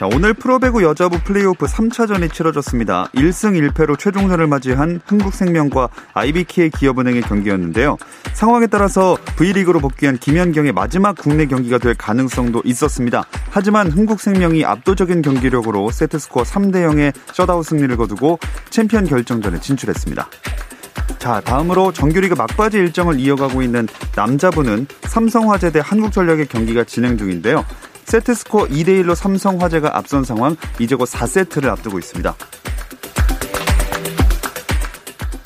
자, 오늘 프로배구 여자부 플레이오프 3차전이 치러졌습니다. 1승 1패로 최종전을 맞이한 흥국생명과 IBK 기업은행의 경기였는데요. 상황에 따라서 V리그로 복귀한 김연경의 마지막 국내 경기가 될 가능성도 있었습니다. 하지만 흥국생명이 압도적인 경기력으로 세트스코어 3대 0의 셧아웃 승리를 거두고 챔피언 결정전에 진출했습니다. 자, 다음으로 정규리그 막바지 일정을 이어가고 있는 남자부는 삼성화재 대 한국전력의 경기가 진행 중인데요. 세트스코어 2대1로 삼성화재가 앞선 상황, 이제 곧 4세트를 앞두고 있습니다.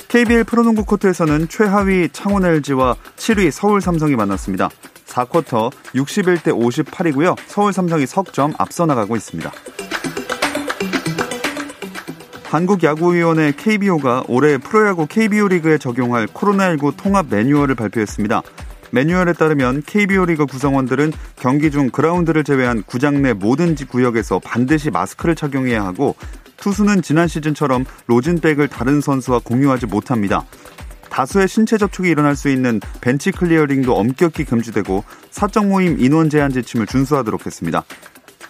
KBL 프로농구 코트에서는 최하위 창원 LG와 7위 서울 삼성이 만났습니다. 4쿼터 61대 58이고요. 서울 삼성이 석점 앞서 나가고 있습니다. 한국야구위원회 KBO가 올해 프로야구 KBO 리그에 적용할 코로나19 통합 매뉴얼을 발표했습니다. 매뉴얼에 따르면 KBO 리그 구성원들은 경기 중 그라운드를 제외한 구장 내 모든 구역에서 반드시 마스크를 착용해야 하고 투수는 지난 시즌처럼 로진백을 다른 선수와 공유하지 못합니다. 다수의 신체 접촉이 일어날 수 있는 벤치 클리어링도 엄격히 금지되고 사적 모임 인원 제한 지침을 준수하도록 했습니다.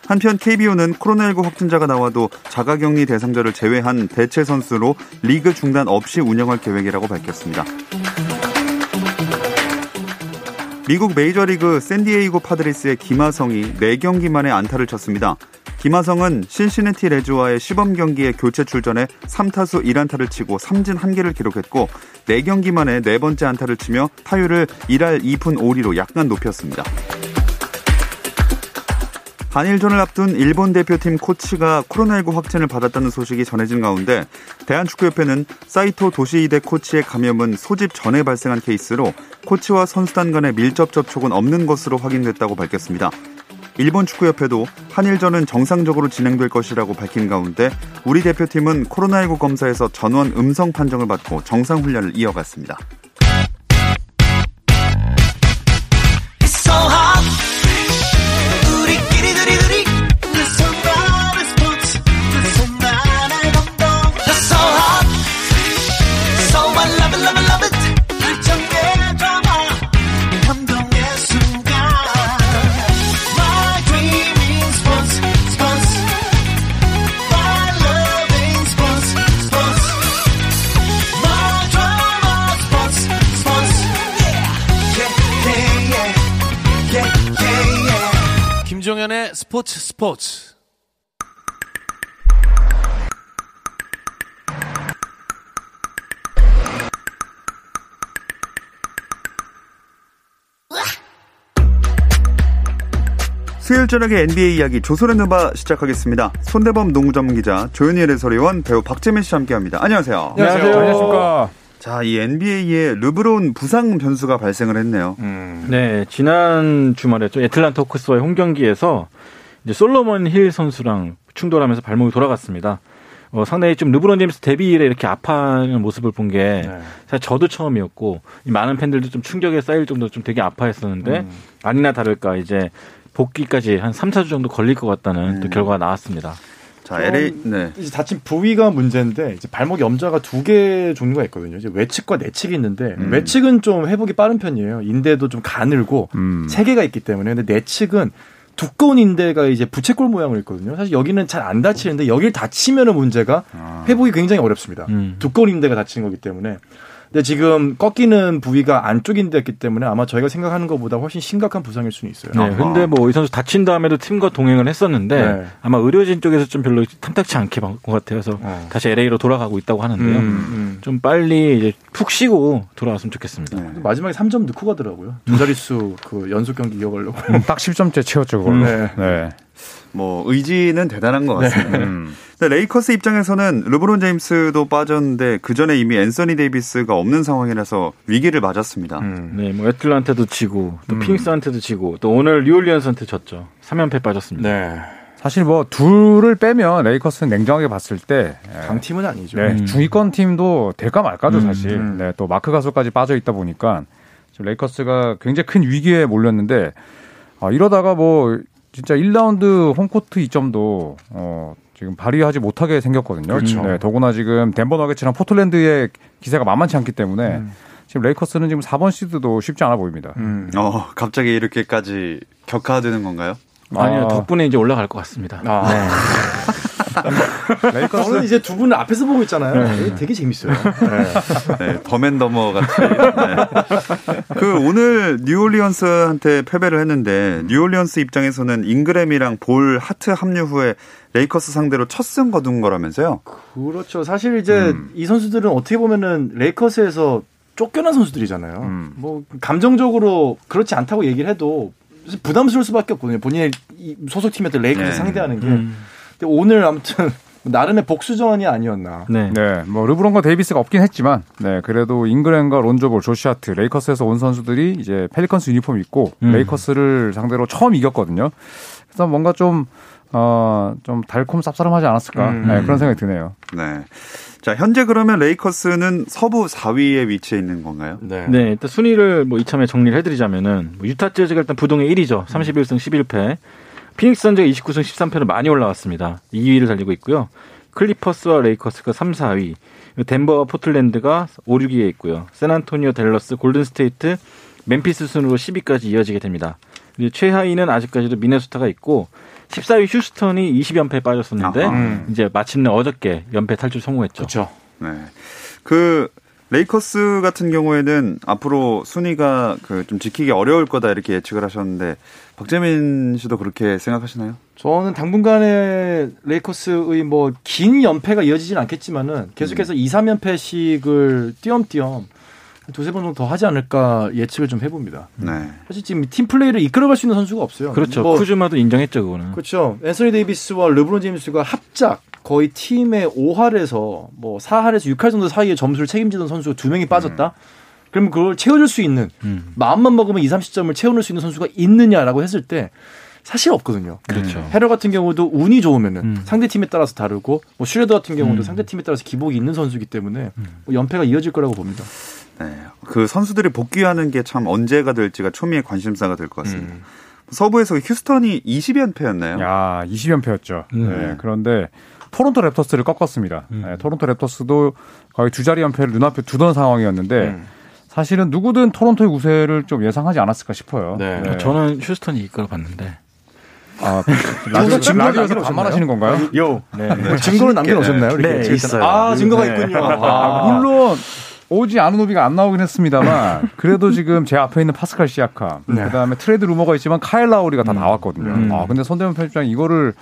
한편 KBO는 코로나19 확진자가 나와도 자가격리 대상자를 제외한 대체 선수로 리그 중단 없이 운영할 계획이라고 밝혔습니다. 미국 메이저리그 샌디에이고 파드리스의 김하성이 4경기 만에 안타를 쳤습니다. 김하성은 신시내티 레즈와의 시범 경기에 교체 출전해 3타수 1안타를 치고 삼진 1개를 기록했고 4경기 만에 네 번째 안타를 치며 타율을 1할 2푼 5리로 약간 높였습니다. 한일전을 앞둔 일본 대표팀 코치가 코로나19 확진을 받았다는 소식이 전해진 가운데 대한축구협회는 사이토 도시히데 코치의 감염은 소집 전에 발생한 케이스로 코치와 선수단 간의 밀접 접촉은 없는 것으로 확인됐다고 밝혔습니다. 일본 축구협회도 한일전은 정상적으로 진행될 것이라고 밝힌 가운데 우리 대표팀은 코로나19 검사에서 전원 음성 판정을 받고 정상 훈련을 이어갔습니다. 스포츠 스포츠. 수요일 저녁에 NBA 이야기 조선의 누바 시작하겠습니다. 손대범 농구 전문 기자 조현일 해설위원 배우 박재민 씨와 함께합니다. 안녕하세요. 안녕하세요. 안녕하십니까. 자, 이 NBA에 르브론 부상 변수가 발생을 했네요. 음. 네, 지난 주말에 좀 애틀란타 호크스와의 홈 경기에서 이제 솔로몬 힐 선수랑 충돌하면서 발목이 돌아갔습니다. 어, 상당히 좀 르브론 제임스 데뷔 이래 이렇게 아파하는 모습을 본게 네. 사실 저도 처음이었고 많은 팬들도 좀 충격에 쌓일 정도로 좀 되게 아파했었는데 음. 아니나 다를까 이제 복귀까지 한 3, 4주 정도 걸릴 것 같다는 음. 또 결과가 나왔습니다. 자, LA 네. 이제 다친 부위가 문제인데 이제 발목 염좌가 두 개 종류가 있거든요. 이제 외측과 내측이 있는데 음. 외측은 좀 회복이 빠른 편이에요. 인대도 좀 가늘고 음. 세 개가 있기 때문에 근데 내측은 두꺼운 인대가 이제 부채꼴 모양을 있거든요. 사실 여기는 잘 안 다치는데 여기를 다치면은 문제가 아. 회복이 굉장히 어렵습니다. 음. 두꺼운 인대가 다치는 거기 때문에 근데 지금 꺾이는 부위가 안쪽 인대였기 때문에 아마 저희가 생각하는 것보다 훨씬 심각한 부상일 수는 있어요. 네. 근데 뭐 이 선수 다친 다음에도 팀과 동행을 했었는데 네. 아마 의료진 쪽에서 좀 별로 탐탁치 않게 본 것 같아서 어. 다시 LA로 돌아가고 있다고 하는데요. 음, 음. 좀 빨리 이제 푹 쉬고 돌아왔으면 좋겠습니다. 네. 마지막에 3점 넣고 가더라고요. 두 자릿수 그 연속 경기 이어가려고. 음, 딱 10점째 채웠죠, 그걸로. 네. 네. 뭐 의지는 대단한 것 같습니다. 네. 음. 레이커스 입장에서는 르브론 제임스도 빠졌는데 그 전에 이미 앤서니 데이비스가 없는 상황이라서 위기를 맞았습니다. 음. 네, 뭐 애틀란타도 지고 또 음. 피닉스한테도 지고 또 오늘 뉴올리언스한테 졌죠. 3연패 빠졌습니다. 네. 사실 뭐 둘을 빼면 레이커스는 냉정하게 봤을 때 강팀은 아니죠. 네, 음. 중위권 팀도 될까 말까죠 사실. 음. 네, 또 마크 가솔까지 빠져 있다 보니까 레이커스가 굉장히 큰 위기에 몰렸는데 아, 이러다가 뭐 진짜 1라운드 홈코트 이점도 어, 지금 발휘하지 못하게 생겼거든요. 그렇죠. 네, 더구나 지금 덴버 너기츠랑 포틀랜드의 기세가 만만치 않기 때문에 음. 지금 레이커스는 지금 4번 시드도 쉽지 않아 보입니다. 음. 어, 갑자기 이렇게까지 격하되는 건가요? 아니요, 아. 덕분에 이제 올라갈 것 같습니다. 아. 네. 레이커스 저는 이제 두 분을 앞에서 보고 있잖아요. 네. 되게 재밌어요. 네. 네, 덤 앤 더머 같은. 네. 그 오늘 뉴올리언스한테 패배를 했는데 뉴올리언스 입장에서는 잉그램이랑 볼, 하트 합류 후에 레이커스 상대로 첫 승 거둔 거라면서요? 그렇죠. 사실 이제 음. 이 선수들은 어떻게 보면은 레이커스에서 쫓겨난 선수들이잖아요. 음. 뭐 감정적으로 그렇지 않다고 얘기를 해도 부담스러울 수밖에 없거든요. 본인의 소속팀이었던 레이커스 네. 상대하는 게. 음. 근데 오늘 아무튼 나름의 복수전이 아니었나. 네. 네. 뭐 르브론과 데이비스가 없긴 했지만, 네. 그래도 잉그램과 론조볼, 조시 하트, 레이커스에서 온 선수들이 이제 펠리컨스 유니폼 입고 음. 레이커스를 상대로 처음 이겼거든요. 그래서 뭔가 좀 어, 좀 달콤 쌉싸름하지 않았을까. 음. 네, 그런 생각이 드네요. 네. 자, 현재 그러면 레이커스는 서부 4위에 위치해 있는 건가요? 네. 네 일단 순위를 뭐 이참에 정리를 해드리자면은, 뭐 유타 재즈가 일단 부동의 1위죠. 31승 11패. 피닉스 선즈가 29승 13패로 많이 올라왔습니다. 2위를 달리고 있고요. 클리퍼스와 레이커스가 3, 4위. 덴버와 포틀랜드가 5, 6위에 있고요. 샌안토니오, 댈러스, 골든스테이트, 멤피스 순으로 10위까지 이어지게 됩니다. 최하위는 아직까지도 미네소타가 있고 14위 휴스턴이 20연패에 빠졌었는데 음. 이제 마침내 어저께 연패 탈출 성공했죠. 그렇죠. 네. 그 레이커스 같은 경우에는 앞으로 순위가 그 좀 지키기 어려울 거다 이렇게 예측을 하셨는데 박재민 씨도 그렇게 생각하시나요? 저는 당분간의 레이커스의 뭐 긴 연패가 이어지진 않겠지만은 계속해서 음. 2, 3연패씩을 띄엄띄엄 두세 번 정도 더 하지 않을까 예측을 좀 해봅니다. 네. 사실 지금 팀 플레이를 이끌어갈 수 있는 선수가 없어요. 그렇죠. 뭐, 쿠즈마도 인정했죠, 그거는. 그렇죠. 앤서니 데이비스와 르브론 제임스가 합작 거의 팀의 5할에서 뭐 4할에서 6할 정도 사이에 점수를 책임지던 선수가 두 명이 빠졌다. 음. 그러면 그걸 채워줄 수 있는 음. 마음만 먹으면 2, 30점을 채워낼 수 있는 선수가 있느냐라고 했을 때 사실 없거든요. 그렇죠. 헤러 같은 경우도 운이 좋으면은 음. 상대 팀에 따라서 다르고 뭐 슈레더 같은 경우도 음. 상대 팀에 따라서 기복이 있는 선수이기 때문에 음. 뭐 연패가 이어질 거라고 봅니다. 네. 그 선수들이 복귀하는 게 참 언제가 될지가 초미의 관심사가 될 것 같습니다. 음. 서부에서 휴스턴이 20연패였나요? 야, 20연패였죠. 음. 네. 그런데 토론토 랩터스를 꺾었습니다. 음. 네, 토론토 랩터스도 거의 두 자리 연패를 눈앞에 두던 상황이었는데 음. 사실은 누구든 토론토의 우세를 좀 예상하지 않았을까 싶어요. 네. 네. 저는 휴스턴이 이길 거라 봤는데. 아, 라디오, 라디오에서 반말하시는 건가요? 요. 네. 네. 증거는 남겨놓으셨나요? 네, 있어요. 아, 증거가 네. 있군요. 아, 물론 오지 아누노비가 안 나오긴 했습니다만 그래도 지금 제 앞에 있는 파스칼 시아카 네. 그다음에 트레이드 루머가 있지만 카일 라우리가 다 음. 나왔거든요. 음. 아 근데 손대범 편집장 이거를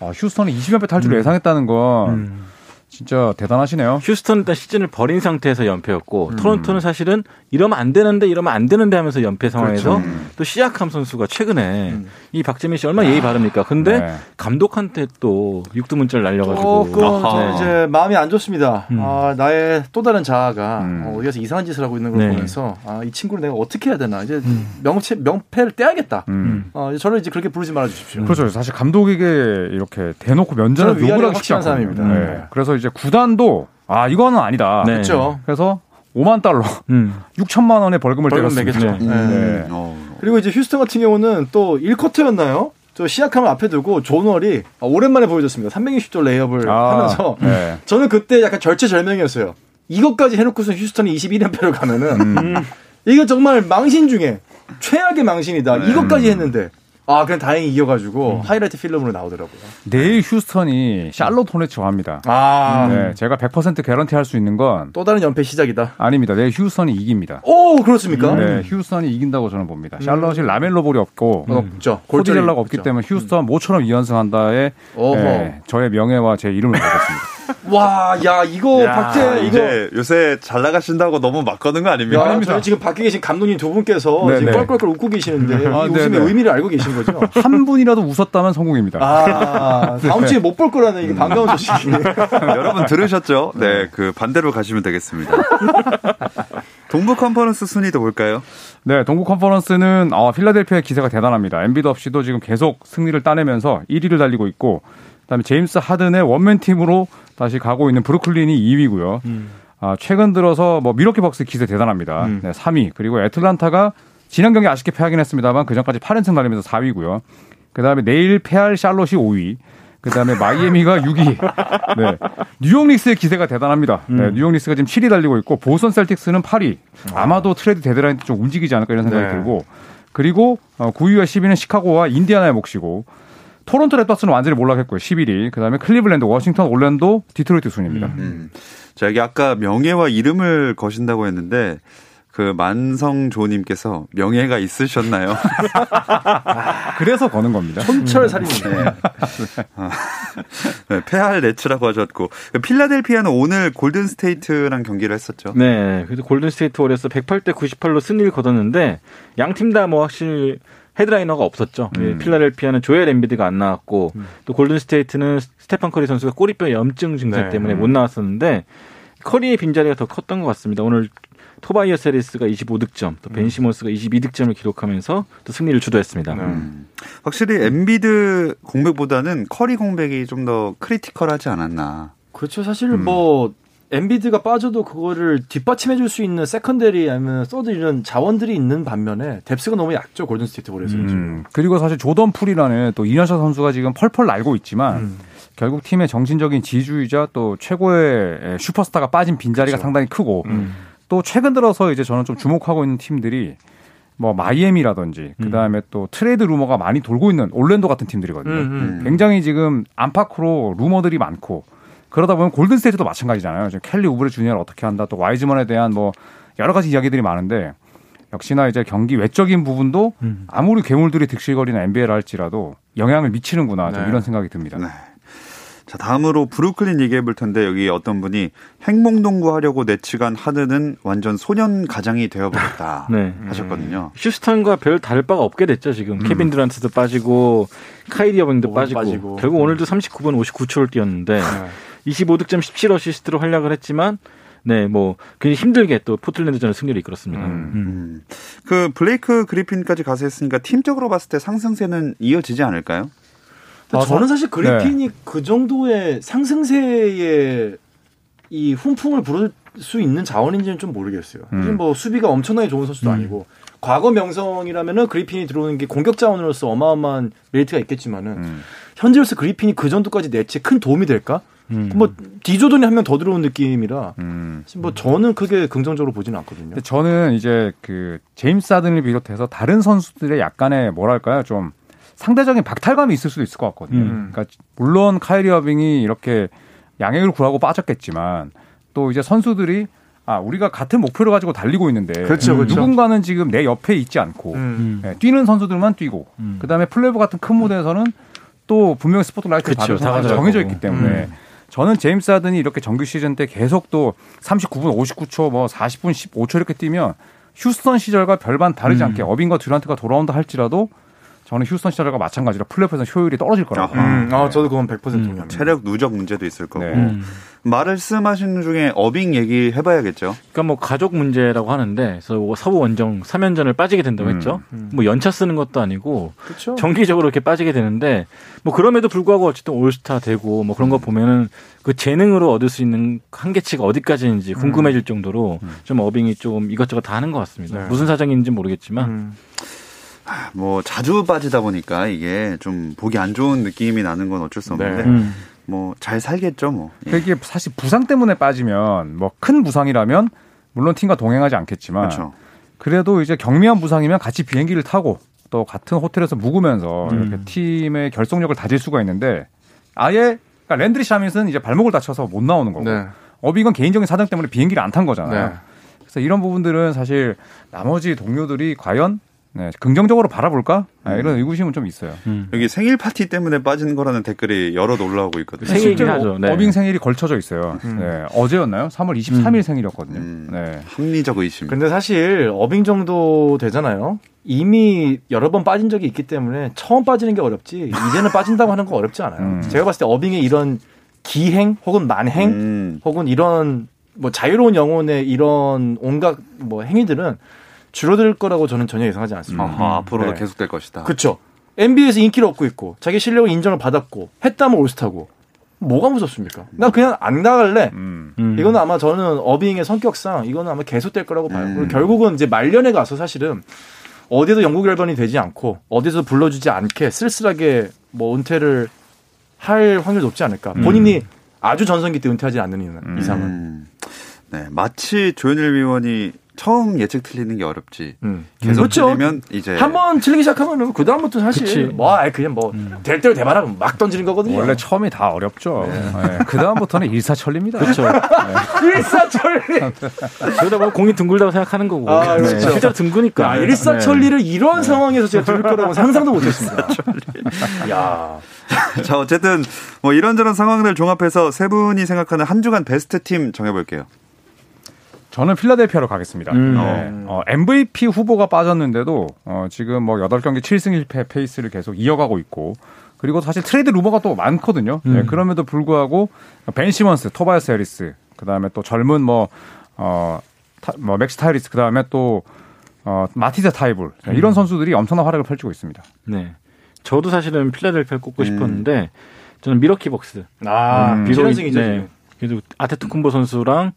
아, 휴스턴이 20연패 탈출을 음. 예상했다는 건 음. 진짜 대단하시네요. 휴스턴 일단 시즌을 버린 상태에서 연패였고 음. 토론토는 사실은 이러면 안 되는데 이러면 안 되는데 하면서 연패 상황에서 그렇죠. 음. 또 시약함 선수가 최근에 음. 이 박재민 씨 얼마나 예의 바릅니까? 근데 네. 감독한테 또 육두 문자를 날려가지고 조금 이제 마음이 안 좋습니다. 음. 아, 나의 또 다른 자아가 음. 어, 어디서 이상한 짓을 하고 있는 걸 네. 보면서 아, 이 친구를 내가 어떻게 해야 되나 이제 음. 명체 명패를 떼야겠다. 어, 저를 이제 그렇게 부르지 말아 주십시오. 그렇죠. 사실 감독에게 이렇게 대놓고 면전을 요구하기 쉽지 않은 사람입니다. 네. 그래서 이제 구단도 아 이거는 아니다. 네. 그렇죠. 그래서 5만 달러, 음. 6천만 원의 벌금을 벌금 내겠죠. 네. 네. 어. 그리고 이제 휴스턴 같은 경우는 또 1쿼터였나요? 저 시작함을 앞에 두고 존 월이 오랜만에 보여줬습니다. 360도 레이업을 아, 하면서 네. 저는 그때 약간 절체절명이었어요. 이것까지 해놓고서 휴스턴이 21연패로 가면은 음. 이거 정말 망신 중에 최악의 망신이다. 네. 이것까지 했는데 아, 그냥 다행히 이겨가지고 음. 하이라이트 필름으로 나오더라고요. 내일 휴스턴이 샬롯 호네츠와 합니다. 아, 네, 제가 100% 개런티 할 수 있는 건 또 다른 연패 시작이다. 아닙니다. 내일 휴스턴이 이깁니다. 오, 그렇습니까? 네, 휴스턴이 이긴다고 저는 봅니다. 음. 샬롯이 라멜로 볼이 없고 음. 없죠. 코디 젤러가 없기 때문에 휴스턴 모처럼 2연승한다에 네, 저의 명예와 제 이름을 걸겠습니다. 와, 야 이거 야, 박태 이거 이제 요새 잘 나가신다고 너무 막 거는 거 아닙니까? 야, 저는 지금 밖에 계신 감독님 두 분께서 네네. 지금 껄껄껄 웃고 계시는데 아, 이 웃음의 네네. 의미를 알고 계신 거죠? 한 분이라도 웃었다면 성공입니다. 아, 다음 주에 못 볼 거라는 이게 반가운 소식이. 여러분 들으셨죠? 네, 그 반대로 가시면 되겠습니다. 동부 컨퍼런스 순위도 볼까요? 네, 동부 컨퍼런스는 어, 필라델피아의 기세가 대단합니다. 엠비드 없이도 지금 계속 승리를 따내면서 1위를 달리고 있고, 그다음에 제임스 하든의 원맨 팀으로 다시 가고 있는 브루클린이 2위고요. 아, 최근 들어서 뭐 밀워키 벅스 기세 대단합니다. 네, 3위. 그리고 애틀란타가 지난 경기 아쉽게 패하긴 했습니다.만 그 전까지 8연승 달리면서 4위고요. 그다음에 내일 패할 샬롯이 5위. 그다음에 마이애미가 6위. 네. 뉴욕 닉스의 기세가 대단합니다. 네, 뉴욕 닉스가 지금 7위 달리고 있고 보스턴 셀틱스는 8위. 아마도 트레이드 데드라인 때좀 움직이지 않을까 이런 생각이 네. 들고 그리고 어, 9위와 10위는 시카고와 인디아나의 몫이고 토론토 랩터스는 완전히 몰락했고요. 11위. 그다음에 클리블랜드, 워싱턴, 올랜도, 디트로이트 순입니다. 음. 자, 여기 아까 명예와 이름을 거신다고 했는데 그 만성조님께서 명예가 있으셨나요? 그래서 거는 겁니다. 촌철 살인인데. 네, 패할 네츠라고 하셨고 필라델피아는 오늘 골든 스테이트랑 경기를 했었죠. 네. 그래도 골든 스테이트 워리어스 108대 98로 승리를 거뒀는데 양 팀 다 뭐 확실히 headliner가 없었죠. 음. 예, 필라델피아는 조엘 엠비드가 안 나왔고 또 골든 스테이트는 스테판 커리 선수가 꼬리뼈 염증 증세 네. 때문에 못 나왔었는데 커리의 빈자리가 더 컸던 것 같습니다. 오늘 토바이어스 해리스가 25득점, 또 벤 시몬스가 22득점을 기록하면서 또 승리를 주도했습니다. 네. 음. 확실히 엠비드 공백보다는 커리 공백이 좀 더 critical하지 않았나. 그렇죠. 사실 뭐 엠비드가 빠져도 그거를 뒷받침해 줄 수 있는 secondary 아니면 서드 이런 자원들이 있는 반면에 depth가 너무 얇죠. 골든 스테이트 워리어스는 음, 그리고 사실 조던 풀이라는 또 이현샤 선수가 지금 펄펄 날고 있지만 음. 결국 팀의 정신적인 지주이자 또 최고의 슈퍼스타가 빠진 빈자리가 그렇죠. 상당히 크고 음. 또 최근 들어서 이제 저는 좀 주목하고 있는 팀들이 뭐 마이애미라든지 그다음에 또 트레이드 루머가 많이 돌고 있는 올랜도 같은 팀들이거든요. 음, 굉장히 지금 안팎으로 루머들이 많고 그러다 보면 골든 스테이트도 마찬가지잖아요. 지금 켈리 우브레 주니어를 어떻게 한다 또 와이즈먼에 대한 뭐 여러 가지 이야기들이 많은데 역시나 이제 경기 외적인 부분도 아무리 괴물들이 득실거리는 NBA를 할지라도 영향을 미치는구나 좀 네. 이런 생각이 듭니다. 네. 자, 다음으로 브루클린 얘기해 볼 텐데 여기 어떤 분이 행몽동구 하려고 내치간 하드는 완전 소년 가장이 되어버렸다 네. 하셨거든요. 휴스턴과 별 다를 바가 없게 됐죠 지금 케빈 드란트도 빠지고 카이리 어빙도 오, 빠지고, 빠지고. 결국 오늘도 39분 59초를 뛰었는데 25득점 17어시스트로 활약을 했지만 네 뭐 굉장히 힘들게 또 포틀랜드전을 승리를 이끌었습니다. 음. 음. 음. 그 블레이크 그리핀까지 가서 했으니까 팀적으로 봤을 때 상승세는 이어지지 않을까요? 아, 저는 사실 그리핀이 그 정도의 상승세의 이 훈풍을 부를 수 있는 자원인지는 좀 모르겠어요. 음. 뭐 수비가 엄청나게 좋은 선수도 아니고 과거 명성이라면은 그리핀이 들어오는 게 공격 자원으로서 어마어마한 메리트가 있겠지만은 음. 현재로서 그리핀이 그 정도까지 내치에 큰 도움이 될까? 음. 뭐 디조던이 한 명 더 들어온 느낌이라 음. 뭐 저는 크게 긍정적으로 보지는 않거든요. 근데 저는 이제 그 제임스 하든을 비롯해서 다른 선수들의 약간의 뭐랄까요 좀 상대적인 박탈감이 있을 수도 있을 것 같거든요. 음. 그러니까 물론 카이리 어빙이 이렇게 양액을 구하고 빠졌겠지만 또 이제 선수들이 아 우리가 같은 목표를 가지고 달리고 있는데 그렇죠, 그렇죠. 누군가는 지금 내 옆에 있지 않고 음. 예, 뛰는 선수들만 뛰고 음. 그다음에 플레이브 같은 큰 무대에서는 또 분명히 스포트라이트를 그쵸, 받을 가져갈 정해져 거고. 있기 때문에 음. 저는 제임스 하든이 이렇게 정규 시즌 때 계속 또 39분 59초 뭐 40분 15초 이렇게 뛰면 휴스턴 시절과 별반 다르지 음. 않게 어빙과 듀란트가 돌아온다 할지라도 저는 휴스턴 시절과 마찬가지로 플레이오프에서 효율이 떨어질 거라고. 아하. 음, 아, 저도 그건 100% 음. 동의합니다. 체력 누적 문제도 있을 거고. 네. 음. 말씀하신 중에 어빙 얘기 해봐야겠죠. 그러니까 뭐 가족 문제라고 하는데 그래서 뭐 서부 원정 3연전을 빠지게 된다고 음, 했죠. 음. 뭐 연차 쓰는 것도 아니고 그렇죠. 정기적으로 이렇게 빠지게 되는데 뭐 그럼에도 불구하고 어쨌든 올스타 되고 뭐 그런 거 보면은 그 재능으로 얻을 수 있는 한계치가 어디까지인지 궁금해질 정도로 좀 어빙이 좀 이것저것 다 하는 것 같습니다. 네. 무슨 사정인지 모르겠지만 음. 뭐 자주 빠지다 보니까 이게 좀 보기 안 좋은 느낌이 나는 건 어쩔 수 없는데 네. 음. 뭐잘 살겠죠 뭐. 예. 이게 사실 부상 때문에 빠지면 뭐 큰 부상이라면 물론 팀과 동행하지 않겠지만 그렇죠. 그래도 이제 경미한 부상이면 같이 비행기를 타고 또 같은 호텔에서 묵으면서 음. 이렇게 팀의 결속력을 다질 수가 있는데 아예 그러니까 랜드리 샤밋은 이제 발목을 다쳐서 못 나오는 거고 네. 어비건 개인적인 사정 때문에 비행기를 안 탄 거잖아요. 네. 그래서 이런 부분들은 사실 나머지 동료들이 과연 네, 긍정적으로 바라볼까? 아, 이런 의구심은 좀 있어요. 음. 여기 생일 파티 때문에 빠진 거라는 댓글이 여러 올라오고 있거든요. 생일이긴 하죠. 네. 어빙 생일이 걸쳐져 있어요. 음. 네, 어제였나요? 3월 23일 음. 생일이었거든요. 음. 네. 합리적 의심. 근데 사실 어빙 정도 되잖아요. 이미 여러 번 빠진 적이 있기 때문에 처음 빠지는 게 어렵지 이제는 빠진다고 하는 건 어렵지 않아요. 음. 제가 봤을 때 어빙의 이런 기행 혹은 만행 음. 혹은 이런 뭐 자유로운 영혼의 이런 온갖 뭐 행위들은 줄어들 거라고 저는 전혀 예상하지 않습니다. 음. 아하, 앞으로도 네. 계속될 것이다. 그렇죠. NBA에서 인기를 얻고 있고 자기 실력을 인정을 받았고 했다면 올스타고 뭐가 무섭습니까? 나 그냥 안 나갈래. 음. 이거는 아마 저는 어빙의 성격상 이거는 아마 계속될 거라고 봐요. 음. 결국은 이제 말년에 가서 사실은 어디에도 영국 열번이 되지 않고 어디서 불러주지 않게 쓸쓸하게 뭐 은퇴를 할 확률이 높지 않을까. 음. 본인이 아주 전성기 때 은퇴하지 않는 음. 이상은. 음. 네, 마치 조현일 위원이 처음 예측 틀리는 게 어렵지. 음. 계속 그렇죠. 틀리면 이제 한 번 틀리기 시작하면은 그 다음부터 사실 그치. 뭐 그냥 뭐될 음. 대로 대바라 막 던지는 거거든요. 원래 처음이 다 어렵죠. 네. 네. 그 다음부터는 일사천리입니다. 그렇죠. 네. 일사천리. 그러다 보면 공이 둥글다고 생각하는 거고. 아, 그렇죠. 실제로 둥그니까. 아, 일사천리를 이런 네. 상황에서 제가 들을 거라고 상상도 못했습니다. 야. 자 어쨌든 뭐 이런저런 상황들 종합해서 세 분이 생각하는 한 주간 베스트 팀 정해볼게요. 저는 필라델피아로 가겠습니다. 음. 네. 어, MVP 후보가 빠졌는데도 어, 지금 뭐 8경기 7승 1패 페이스를 계속 이어가고 있고 그리고 사실 트레이드 루머가 또 많거든요. 네, 음. 네, 그럼에도 불구하고 벤 시먼스, 토바이어스 해리스, 그다음에 또 젊은 뭐 어, 타, 뭐 맥시 타이리스, 그다음에 또 어, 마티스 타이불 네, 이런 음. 선수들이 엄청난 활약을 펼치고 있습니다. 네. 저도 사실은 필라델피아 꼽고 음. 싶었는데 저는 밀워키 벅스. 아, 음. 비록 네. 그래도 아데토쿤보 선수랑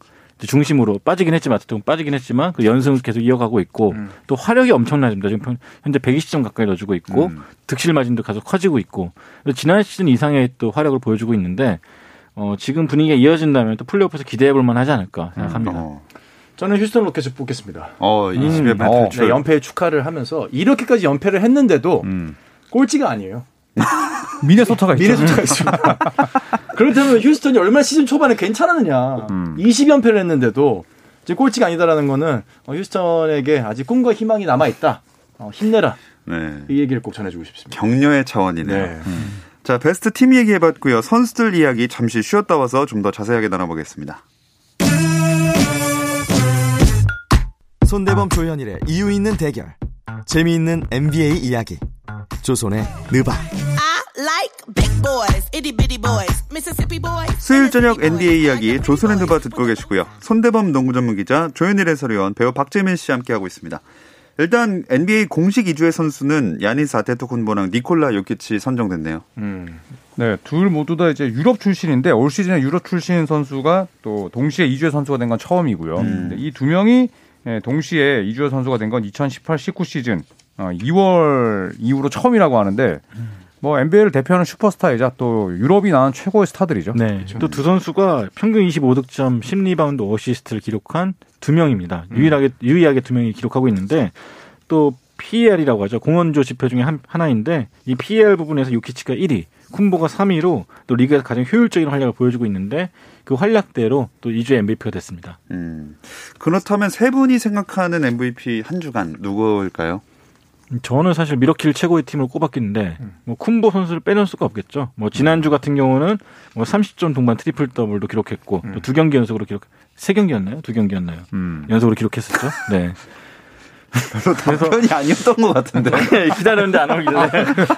중심으로 빠지긴 했지만 어쨌든 빠지긴 했지만 그 연승을 계속 이어가고 있고 음. 또 화력이 엄청나집니다. 지금 현재 120점 가까이 넣어주고 있고 음. 득실 마진도 계속 커지고 있고 지난 시즌 이상의 또 화력을 보여주고 있는데 어, 지금 분위기가 이어진다면 또 플레이오프에서 기대해 볼 만하지 않을까 생각합니다. 음. 어. 저는 휴스턴 로켓을 뽑겠습니다. 어, 20회 음. 어, 네, 연패 축하를 하면서 이렇게까지 연패를 했는데도 음. 꼴찌가 아니에요. 미네소타가 있죠. 미네소타가 있습니다. 그렇다면 휴스턴이 얼마나 시즌 초반에 괜찮았느냐. 음. 20연패를 했는데도 이제 꼴찌가 아니다라는 거는 어, 휴스턴에게 아직 꿈과 희망이 남아 있다. 어, 힘내라. 네. 이 얘기를 꼭 전해주고 싶습니다. 격려의 차원이네요. 네. 음. 자, 베스트 팀 얘기해봤고요. 선수들 이야기 잠시 쉬었다 와서 좀 더 자세하게 나눠보겠습니다. 손대범 조현일의 이유 있는 대결. 재미있는 NBA 이야기. 조선의 느바. 수요일 저녁 NBA 이야기 조선의 누바 듣고 계시고요. 손대범 농구 전문 기자 조현일 해설위원 배우 박재민 씨 함께하고 있습니다. 일단 NBA 공식 이 주의 선수는 야니스 아데토쿤보랑 니콜라 요키치 선정됐네요. 음. 네, 둘 모두 다 이제 유럽 출신인데 올 시즌에 유럽 출신 선수가 또 동시에 이 주의 선수가 된 건 처음이고요. 음. 이 두 명이 예, 동시에 이 주의 선수가 된 건 2018-19 시즌 2월 어, 이후로 처음이라고 하는데 뭐 NBA를 대표하는 슈퍼스타이자 또 유럽이 낳은 최고의 스타들이죠. 네. 그렇죠. 또두 선수가 평균 25득점, 10리바운드, 어시스트를 기록한 두 명입니다. 음. 유일하게 유일하게 두 명이 기록하고 있는데 또 PER이라고 하죠. 공헌도 지표 중에 한, 하나인데 이 PER 부분에서 요키치가 1위, 쿤보가 3위로 또 리그에서 가장 효율적인 활약을 보여주고 있는데 그 활약대로 또 이 주의 MVP가 됐습니다. 음. 그렇다면 세 분이 생각하는 MVP 한 주간 누구일까요? 저는 사실 밀워키를 최고의 팀으로 꼽았겠는데 음. 뭐 쿤보 선수를 빼놓을 수가 없겠죠. 뭐 지난주 같은 경우는 뭐 30점 동반 트리플 더블도 기록했고 음. 두 경기 연속으로 기록 세 경기였나요? 두 경기였나요? 음. 연속으로 기록했었죠. 네. 별로 답변이 아니었던 것 같은데. 네, 기다렸는데 안 오길래.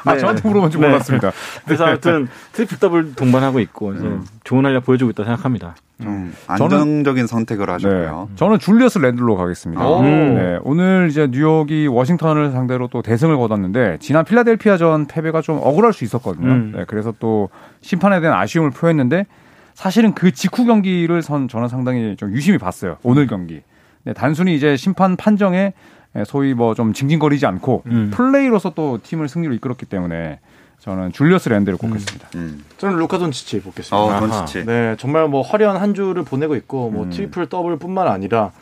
아, 네. 저한테 물어본지 네. 몰랐습니다. 그래서 아무튼 트리플 더블 동반하고 있고 음. 좋은 활약 보여주고 있다 생각합니다. 음, 안정적인 선택을 하셨고요. 네. 저는 줄리어스 랜들로 가겠습니다. 네, 오늘 이제 뉴욕이 워싱턴을 상대로 또 대승을 거뒀는데 지난 필라델피아전 패배가 좀 억울할 수 있었거든요. 음. 네, 그래서 또 심판에 대한 아쉬움을 표했는데 사실은 그 직후 경기를 선 저는 상당히 좀 유심히 봤어요. 오늘 경기. 네, 단순히 이제 심판 판정에 소위 뭐 좀 징징거리지 않고 음. 플레이로서 또 팀을 승리로 이끌었기 때문에 저는 줄리어스 랜들을 꼽겠습니다. 음. 음. 저는 루카 돈치치 뽑겠습니다. 어, 돈치치. 네, 정말 뭐 화려한 한 주를 보내고 있고 뭐 음. 트리플 더블뿐만 아니라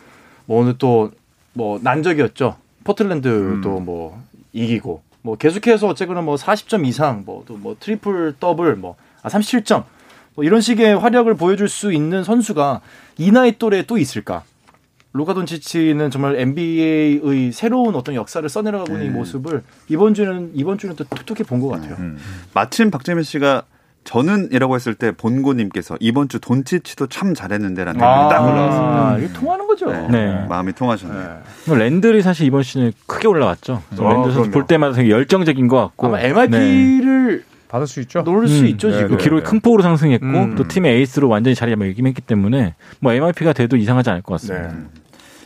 뭐 오늘 또 뭐 난적이었죠. 포틀랜드도 음. 뭐 이기고 뭐 계속해서 어쨌거나 뭐 40점 이상 뭐 또뭐 뭐 트리플 더블 뭐 아 37점 뭐 이런 식의 활약을 보여줄 수 있는 선수가 이 나이 또래 또 있을까? 루카 돈치치는 정말 NBA의 새로운 어떤 역사를 써내려가고 있는 이 모습을 이번 주는 이번 주는 또 톡톡히 본 것 같아요. 마침 박재민 씨가 저는이라고 했을 때 본고님께서 이번 주 돈치치도 참 잘했는데라는 댓글이 딱 올라왔습니다. 아, 이게 통하는 거죠. 네. 네. 마음이 통하셨네요. 네. 뭐 랜들이 사실 이번 시즌에 크게 올라왔죠. 아, 랜들 선수. 볼 때마다 되게 열정적인 것 같고 아마 네. MIP를 받을 수 있죠. 노릴 수 음, 있죠 네, 지금. 그 기록이 큰 폭으로 상승했고 음. 또 팀의 에이스로 완전히 자리 매김했기 때문에 뭐 MIP가 돼도 이상하지 않을 것 같습니다. 네.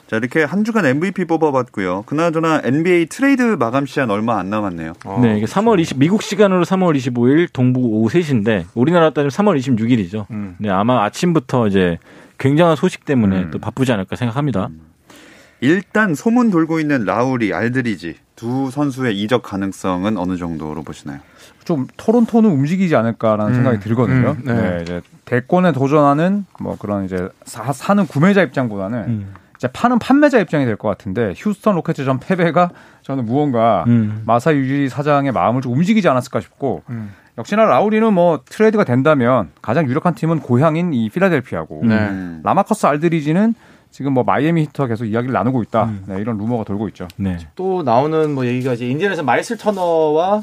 자, 이렇게 한 주간 MVP 뽑아봤고요. 그나저나 NBA 트레이드 마감 시한 얼마 안 남았네요. 어, 네, 이게 3월 20 미국 시간으로 3월 25일 동부 오후 3시인데 우리나라 따지면 3월 26일이죠. 음. 네, 아마 아침부터 이제 굉장한 소식 때문에 음. 또 바쁘지 않을까 생각합니다. 일단 소문 돌고 있는 라우리, 알드리지 두 선수의 이적 가능성은 어느 정도로 보시나요? 좀 토론토는 움직이지 않을까라는 음, 생각이 들거든요. 음, 네. 네. 이제 대권에 도전하는 뭐 그런 이제 사, 사는 구매자 입장보다는 음. 이제 파는 판매자 입장이 될 것 같은데 휴스턴 로켓츠전 패배가 저는 무언가 음. 마사 유지 사장의 마음을 좀 움직이지 않았을까 싶고 음. 역시나 라우리는 뭐 트레이드가 된다면 가장 유력한 팀은 고향인 이 필라델피아고 네. 음. 라마커스 알드리지는 지금 뭐 마이애미 히트와 계속 이야기를 나누고 있다 음. 네, 이런 루머가 돌고 있죠. 네. 또 나오는 뭐 얘기가 이제 인디애나에서 마일스 터너와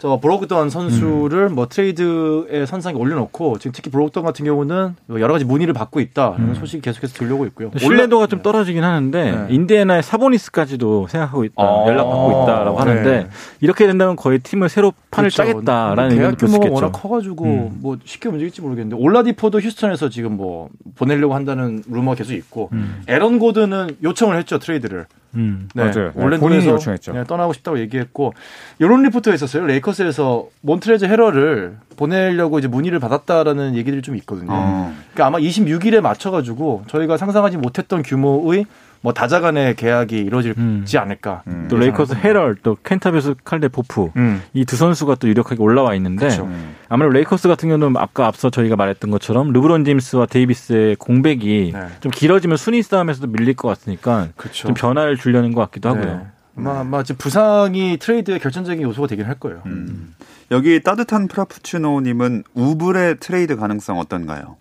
저 브로그던 선수를 뭐 트레이드의 선상에 올려놓고 지금 특히 브로그던 같은 경우는 뭐 여러 가지 문의를 받고 있다라는 소식이 계속해서 들려오고 있고요. 신뢰도가 올라- 좀 떨어지긴 하는데 네. 인디애나의 사보니스까지도 생각하고 있다, 아, 연락받고 있다라고 하는데 네. 이렇게 된다면 거의 팀을 새로 판을 그렇죠. 짜겠다라는 의견도 규모가. 워낙 커가지고 음. 뭐 쉽게 움직일지 모르겠는데 올라디포도 휴스턴에서 지금 뭐 보내려고 한다는 루머가 계속 있고 음. 에런 고든은 요청을 했죠 트레이드를. 음. 네, 맞아요. 네, 올랜도에서 요청했죠. 네, 떠나고 싶다고 얘기했고 이런 리포트가 있었어요. 레이커스에서 몬트레즈 해럴을 보내려고 이제 문의를 받았다라는 얘기들이 좀 있거든요. 어. 그러니까 아마 26일에 맞춰 가지고 저희가 상상하지 못했던 규모의 뭐 다자간의 계약이 이루어질지 음. 않을까. 음. 또 레이커스 해럴 또 켄타비우스 칼드웰 포프 음. 이 두 선수가 또 유력하게 올라와 있는데 그렇죠. 음. 아무래도 레이커스 같은 경우는 아까 앞서 저희가 말했던 것처럼 르브론 제임스와 데이비스의 공백이 네. 좀 길어지면 순위 싸움에서도 밀릴 것 같으니까 그렇죠. 좀 변화를 주려는 것 같기도 하고요. 네. 아마, 아마 지금 부상이 트레이드의 결정적인 요소가 되긴 할 거예요. 음. 여기 따뜻한 프라푸치노님은 우브레의 트레이드 가능성 어떤가요?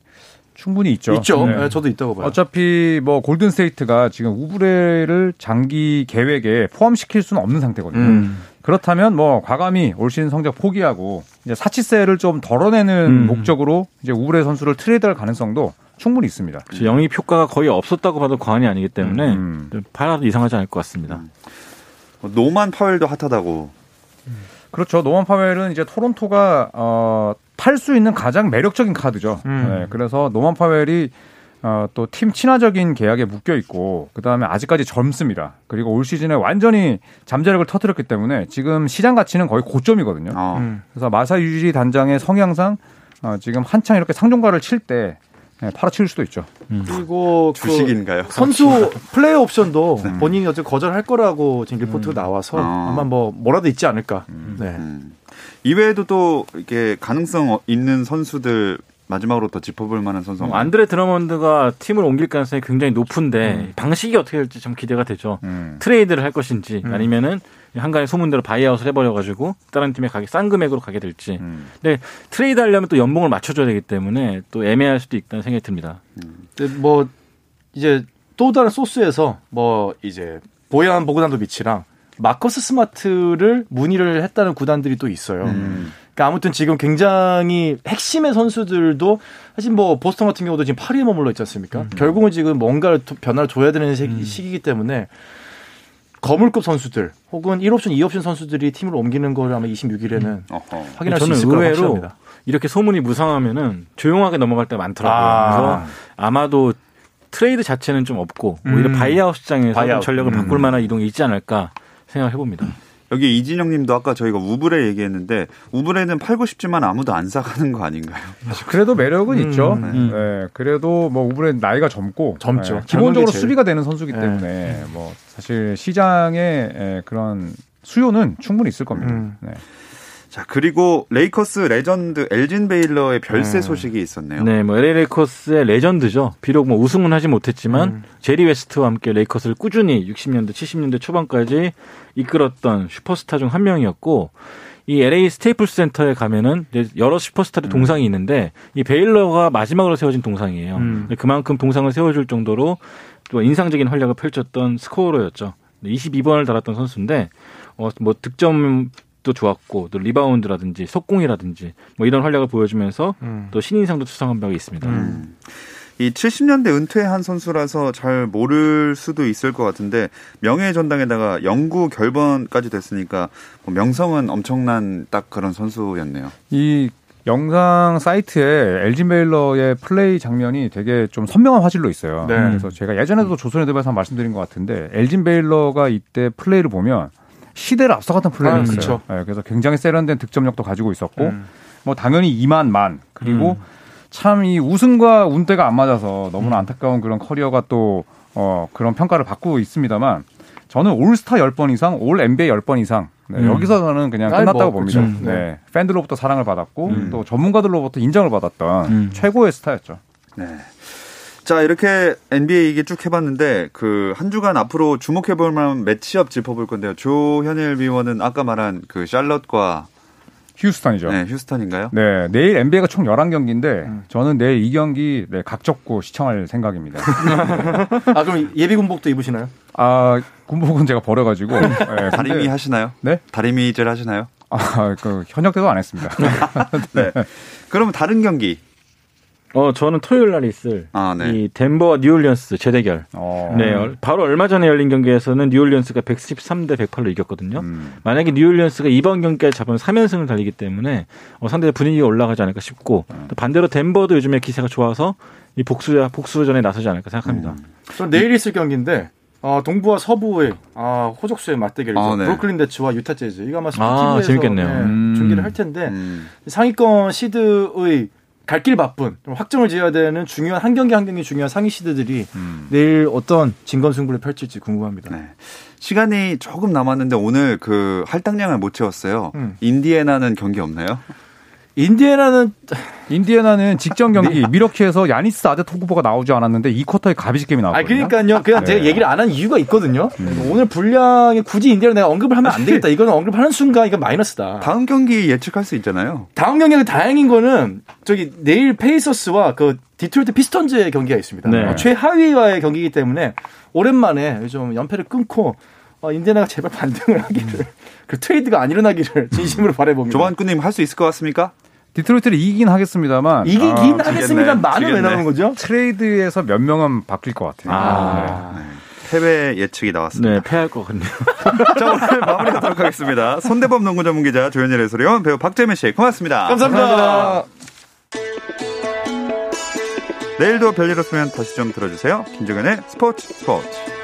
충분히 있죠. 있죠. 네. 네, 저도 있다고 봐요. 어차피 뭐 골든 스테이트가 지금 우브레를 장기 계획에 포함시킬 수는 없는 상태거든요. 음. 그렇다면 뭐 과감히 올 시즌 성적 포기하고 이제 사치세를 좀 덜어내는 음. 목적으로 이제 우브레 선수를 트레이드할 가능성도 충분히 있습니다. 그래서 영입 효과가 거의 없었다고 봐도 과언이 아니기 때문에 음. 좀 팔아도 이상하지 않을 것 같습니다. 노만 파웰도 핫하다고. 그렇죠. 노만 파웰은 이제 토론토가 어, 팔 수 있는 가장 매력적인 카드죠. 음. 네, 그래서 노만 파웰이 어, 또 팀 친화적인 계약에 묶여 있고 그다음에 아직까지 젊습니다. 그리고 올 시즌에 완전히 잠재력을 터뜨렸기 때문에 지금 시장 가치는 거의 고점이거든요. 어. 음. 그래서 마사 유지 단장의 성향상 어, 지금 한창 이렇게 상종가를 칠 때 네, 팔아치울 수도 있죠. 그리고 그 주식인가요? 선수 플레이 옵션도 본인이 어제 거절할 거라고 지금 리포트가 나와서 아. 아마 뭐 뭐라도 있지 않을까. 네. 음. 이외에도 또 이렇게 가능성 어- 있는 선수들 마지막으로 더 짚어볼 만한 선수. 뭐 안드레 드러먼드가 팀을 옮길 가능성이 굉장히 높은데 음. 방식이 어떻게 될지 좀 기대가 되죠. 음. 트레이드를 할 것인지 음. 아니면은 항간의 소문대로 buyout을 해버려가지고 다른 팀에 가게 싼 금액으로 가게 될지. 음. 근데 트레이드 하려면 또 연봉을 맞춰줘야 되기 때문에 또 애매할 수도 있다는 생각이 듭니다. 근데 뭐 이제 또 다른 소스에서 뭐 이제 보얀 보그단도 미치랑 마커스 스마트를 문의를 했다는 구단들이 또 있어요. 음. 그러니까 아무튼 지금 굉장히 핵심의 선수들도 사실 뭐 보스턴 같은 경우도 지금 8위에 머물러 있지 않습니까? 결국은 지금 뭔가를 도- 변화를 줘야 되는 시- 시기이기 때문에 거물급 선수들 혹은 1옵션, 2옵션 선수들이 팀을 옮기는 걸 아마 26일에는 어허. 확인할 수 저는 있을 거라고 의외로 확신합니다. 이렇게 소문이 무성하면은 조용하게 넘어갈 때가 많더라고요. 아. 그래서 아마도 트레이드 자체는 좀 없고 오히려 음. buyout 시장에서 buyout. 전력을 음. 바꿀 만한 이동이 있지 않을까 생각해 봅니다. 여기 이진영 님도 아까 저희가 우브레 얘기했는데 우브레는 팔고 싶지만 아무도 안 사가는 거 아닌가요? 그래도 매력은 음, 있죠. 네. 네, 그래도 뭐 우브레 나이가 젊고 젊죠. 네, 기본적으로 제일- 수비가 되는 선수기 네. 때문에 뭐 사실 시장에 에, 그런 수요는 충분히 있을 겁니다. 음. 네. 자 그리고 레이커스 레전드 엘진 베일러의 별세 음. 소식이 있었네요. 네, 뭐 LA 레이커스의 레전드죠. 비록 뭐 우승은 하지 못했지만 음. 제리 웨스트와 함께 레이커스를 꾸준히 60년대, 70년대 초반까지 이끌었던 슈퍼스타 중 한 명이었고 이 LA 스테이플스 센터에 가면은 여러 슈퍼스타의 동상이 있는데 이 베일러가 마지막으로 세워진 동상이에요. 음. 그만큼 동상을 세워줄 정도로 또 인상적인 활약을 펼쳤던 scorer였죠. 22번을 달았던 선수인데 어, 뭐 득점도 좋았고 또 리바운드라든지 속공이라든지 뭐 이런 활약을 보여주면서 음. 또 신인상도 수상한 바가 있습니다. 음. 이 70년대 은퇴한 선수라서 잘 모를 수도 있을 것 같은데 명예 전당에다가 영구 결번까지 됐으니까 뭐 명성은 엄청난 딱 그런 선수였네요. 이 영상 사이트에 엘진 베일러의 플레이 장면이 되게 좀 선명한 화질로 있어요. 네. 그래서 제가 예전에도 조선의 대에서 말씀드린 것 같은데 엘진 베일러가 이때 플레이를 보면 시대를 앞서갔던 플레이였어요. 아, 네, 그래서 굉장히 세련된 득점력도 가지고 있었고 음. 뭐 당연히 2만 만 그리고 음. 참이 우승과 운대가 안 맞아서 너무나 음. 안타까운 그런 커리어가 또 어, 그런 평가를 받고 있습니다만 저는 올스타 10번 이상, 올 NBA 10번 이상 네, 음. 여기서는 그냥 끝났다고 뭐, 봅니다. 네. 네. 팬들로부터 사랑을 받았고 음. 또 전문가들로부터 인정을 받았던 음. 최고의 스타였죠. 네. 자, 이렇게 NBA 얘기 쭉 해봤는데, 그, 한 주간 앞으로 주목해볼 만한 매치업 짚어볼 건데요. 조현일 위원은 아까 말한 그 샬럿과 휴스턴이죠. 네, 휴스턴인가요? 네, 내일 NBA가 총 11경기인데 음. 저는 내일 이 경기 네, 각 잡고 시청할 생각입니다. 아, 그럼 예비 군복도 입으시나요? 아, 군복은 제가 버려 가지고. 네, 다리미 하시나요? 네? 다리미질 하시나요? 아, 그 현역 때도 안 했습니다. 네. 그러면 다른 경기 어, 저는 토요일 날 있을 아, 네. 이 덴버와 뉴올리언스 재대결. 어. 네, 바로 얼마 전에 열린 경기에서는 뉴올리언스가 113대 108로 이겼거든요. 음. 만약에 뉴올리언스가 이번 경기에 잡으면 3연승을 달리기 때문에 어, 상대의 분위기가 올라가지 않을까 싶고 음. 반대로 덴버도 요즘에 기세가 좋아서 이 복수 복수전에 나서지 않을까 생각합니다. 음. 내일 있을 경기인데 어, 동부와 서부의 아, 호적수의 맞대결이죠. 아, 네. 브루클린 대츠와 유타 재즈. 이거 아마 아, 재밌겠네요. 네, 음. 중계를 할 텐데 음. 상위권 시드의 갈 길 바쁜 확정을 지어야 되는 중요한 한 경기 한 경기 중요한 상위 시드들이 음. 내일 어떤 진검 승부를 펼칠지 궁금합니다. 네. 시간이 조금 남았는데 오늘 그 할당량을 못 채웠어요. 음. 인디애나는 경기 없나요? 인디애나는 인디애나는 직전 경기 밀워키에서 야니스 아데토쿤보가 나오지 않았는데 이 쿼터에 garbage game이 나왔거든요. 아 그러니까요. 그냥 네. 제가 얘기를 안 한 이유가 있거든요. 음. 오늘 분량에 굳이 인디애나 내가 언급을 하면 안 되겠다. 이거는 언급하는 순간 이거 마이너스다. 다음 경기 예측할 수 있잖아요. 다음 경기가 다행인 거는 저기 내일 페이서스와 그 디트로이트 피스턴즈의 경기가 있습니다. 네. 최하위와의 경기이기 때문에 오랜만에 좀 연패를 끊고 어, 인디애나가 제발 반등을 하기를 음. 그 트레이드가 안 일어나기를 진심으로 바라봅니다. 조만꾸님 할 수 있을 것 같습니까? 디트로이트를 이기긴 하겠습니다만 이기긴 아, 하겠습니다. 만은 왜 나오는 거죠? 트레이드에서 몇 명은 바뀔 것 같아요. 아, 네. 패배 예측이 나왔습니다. 네, 패할 것 같네요. 자, 오늘 마무리하도록 하겠습니다. 손대범 농구 전문 기자 조현일 해설위원 배우 박재민 씨 고맙습니다. 감사합니다. 감사합니다. 내일도 별일 없으면 다시 좀 들어주세요. 김정현의 스포츠 스포츠.